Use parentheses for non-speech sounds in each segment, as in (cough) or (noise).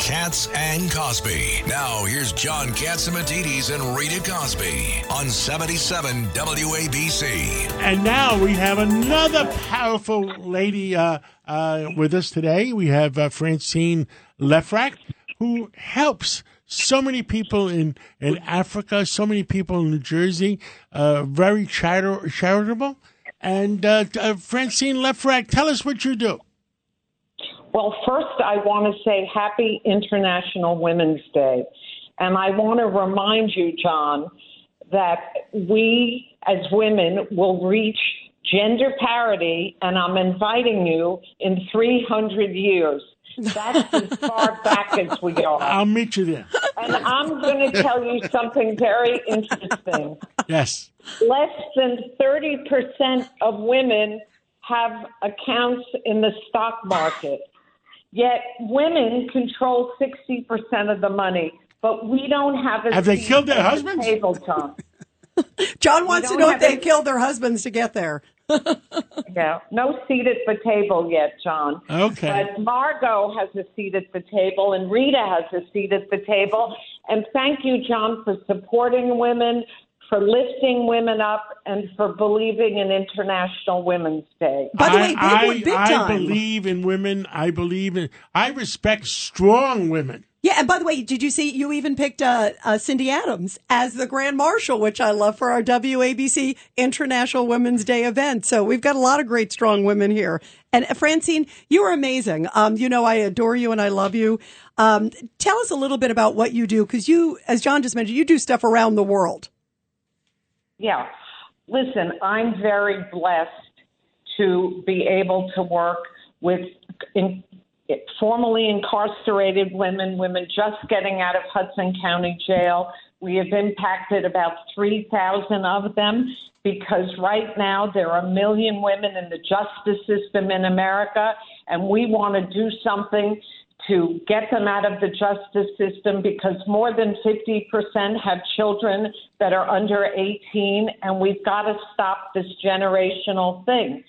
Cats and Cosby. Now, here's John Catsimatidis and Rita Cosby on 77 WABC. And now we have another powerful lady uh, uh, with us today. We have uh, Francine Lefrak, who helps so many people in, in Africa, so many people in New Jersey, uh, very chari- charitable. And uh, uh, Francine Lefrak, tell us what you do. Well, first, I want to say Happy International Women's Day. And I want to remind you, John, that we as women will reach gender parity, and I'm inviting you in 300 years. That's as far (laughs) back as we are. I'll meet you there. And I'm going to tell you something very interesting. Yes. Less than 30% of women have accounts in the stock market. Yet women control 60% of the money, but we don't have a Have they killed their at the husbands? Table, Tom. (laughs) John wants to know if they any- killed their husbands to get there. (laughs) Yeah, no seat at the table yet, John. Okay. But Margo has a seat at the table, and Rita has a seat at the table. And thank you, John, for supporting women, for lifting women up, and for believing in International Women's Day. By the way, I, big one, big time. I believe in women. I believe in. I respect strong women. Yeah, and by the way, did you see you even picked uh, uh, Cindy Adams as the Grand Marshal, which I love for our WABC International Women's Day event. So we've got a lot of great, strong women here. And uh, Francine, you are amazing. Um, you know, I adore you and I love you. Um, tell us a little bit about what you do, because you, as John just mentioned, you do stuff around the world. Yeah. Listen, I'm very blessed to be able to work with in, formerly incarcerated women, women just getting out of Hudson County Jail. We have impacted about 3,000 of them because right now there are a million women in the justice system in America, and we want to do something to get them out of the justice system because more than 50% have children that are under 18, and we've got to stop this generational thing.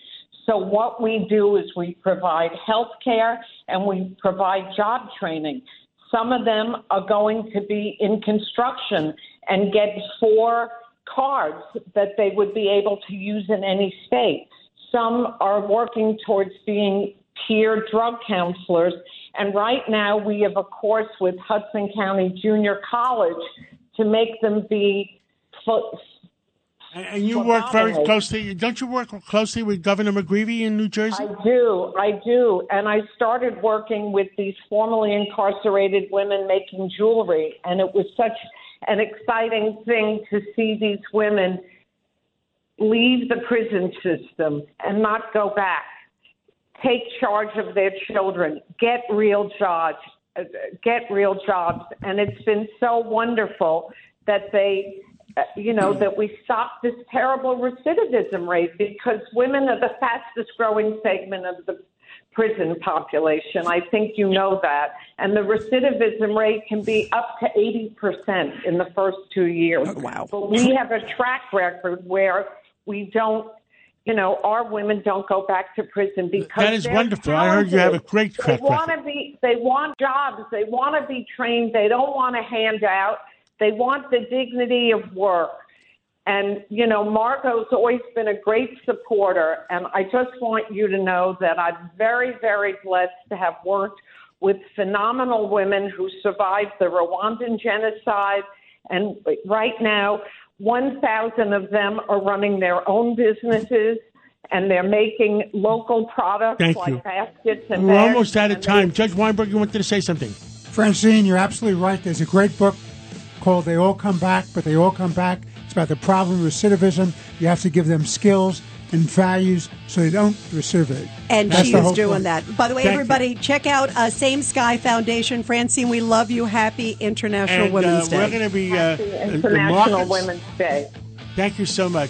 So, what we do is we provide health care and we provide job training. Some of them are going to be in construction and get four cards that they would be able to use in any state. Some are working towards being peer drug counselors. And right now, we have a course with Hudson County Junior College to make them be. Fo- And, and you work very closely. Don't you work closely with Governor McGreevey in New Jersey? I do, I do. And I started working with these formerly incarcerated women making jewelry. And it was such an exciting thing to see these women leave the prison system and not go back. Take charge of their children, get real jobs, uh, get real jobs. And it's been so wonderful that they, uh, you know, that we stopped this terrible recidivism rate because women are the fastest growing segment of the prison population. I think you know that. And the recidivism rate can be up to 80% in the first two years. wow. But we have a track record where we don't, you know, our women don't go back to prison because That is wonderful. I heard you have a talented. great They want to be, they want jobs. They want to be trained. They don't want a handout. They want the dignity of work. And, you know, Marco's always been a great supporter. And I just want you to know that I'm very, very blessed to have worked with phenomenal women who survived the Rwandan genocide. And right now, 1,000 of them are running their own businesses and they're making local products Thank like you. baskets and We're bags, almost out of and time. Judge Weinberg, you wanted to say something. Francine, you're absolutely right. There's a great book called They All Come Back, but They All Come Back. It's about the problem of recidivism. You have to give them skills and values so they don't reciprocate. And That's she is doing point. that. By the way, Thank you. everybody, check out uh, Same Sky Foundation. Francine, we love you. Happy International And uh, Women's we're going to be uh, Happy the- the International Women's Day. Thank you so much.